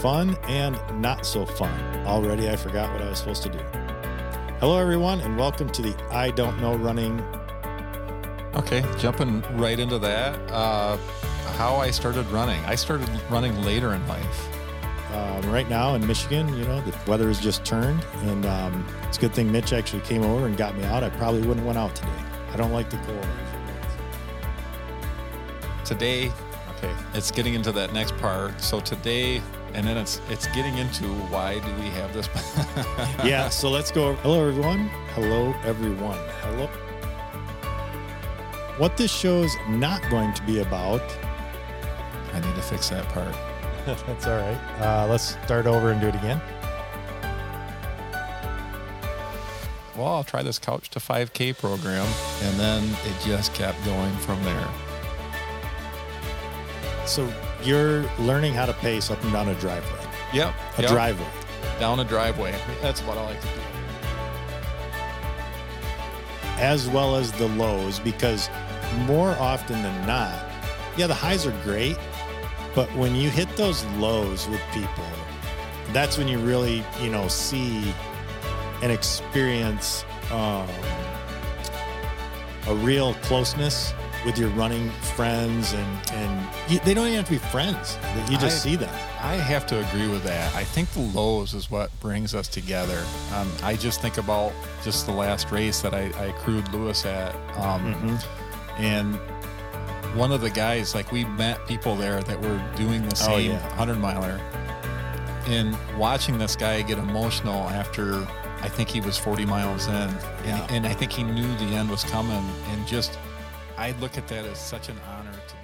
fun and not so fun. Already, I forgot what I was supposed to do. Hello, everyone, and welcome to the I Don't Know Running. Okay, jumping right into that. Uh, how I started running. I started running later in life. Um, right now in Michigan, you know, the weather has just turned, and um, it's a good thing Mitch actually came over and got me out. I probably wouldn't have went out today. I don't like the cold. Today, okay, it's getting into that next part. So today, and then it's it's getting into why do we have this? yeah, so let's go. Hello, everyone. Hello, everyone. Hello. What this show's not going to be about. I need to fix that part. That's all right. Uh, let's start over and do it again. Well, I'll try this couch to 5K program, and then it just kept going from there. So you're learning how to pace up and down a driveway. Yep, A yep. driveway. down a driveway. That's what I like to do. as well as the lows because more often than not, yeah, the highs are great, but when you hit those lows with people, that's when you really, you know, see and experience um, a real closeness with your running friends, and and you, they don't even have to be friends. You just I- see them. I have to agree with that. I think the lows is what brings us together. Um, I just think about just the last race that I, I crewed Lewis at. Um, Mhm. And one of the guys, like we met people there that were doing the Oh, same yeah. 100 miler. And watching this guy get emotional after I think he was 40 miles in. And, Yeah. and I think he knew the end was coming. And just, I look at that as such an honor to